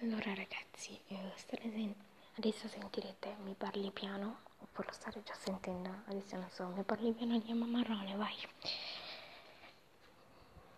Allora ragazzi, eh, adesso sentirete mi parli piano, oppure lo state già sentendo, adesso non so, mi parli piano di marrone, vai.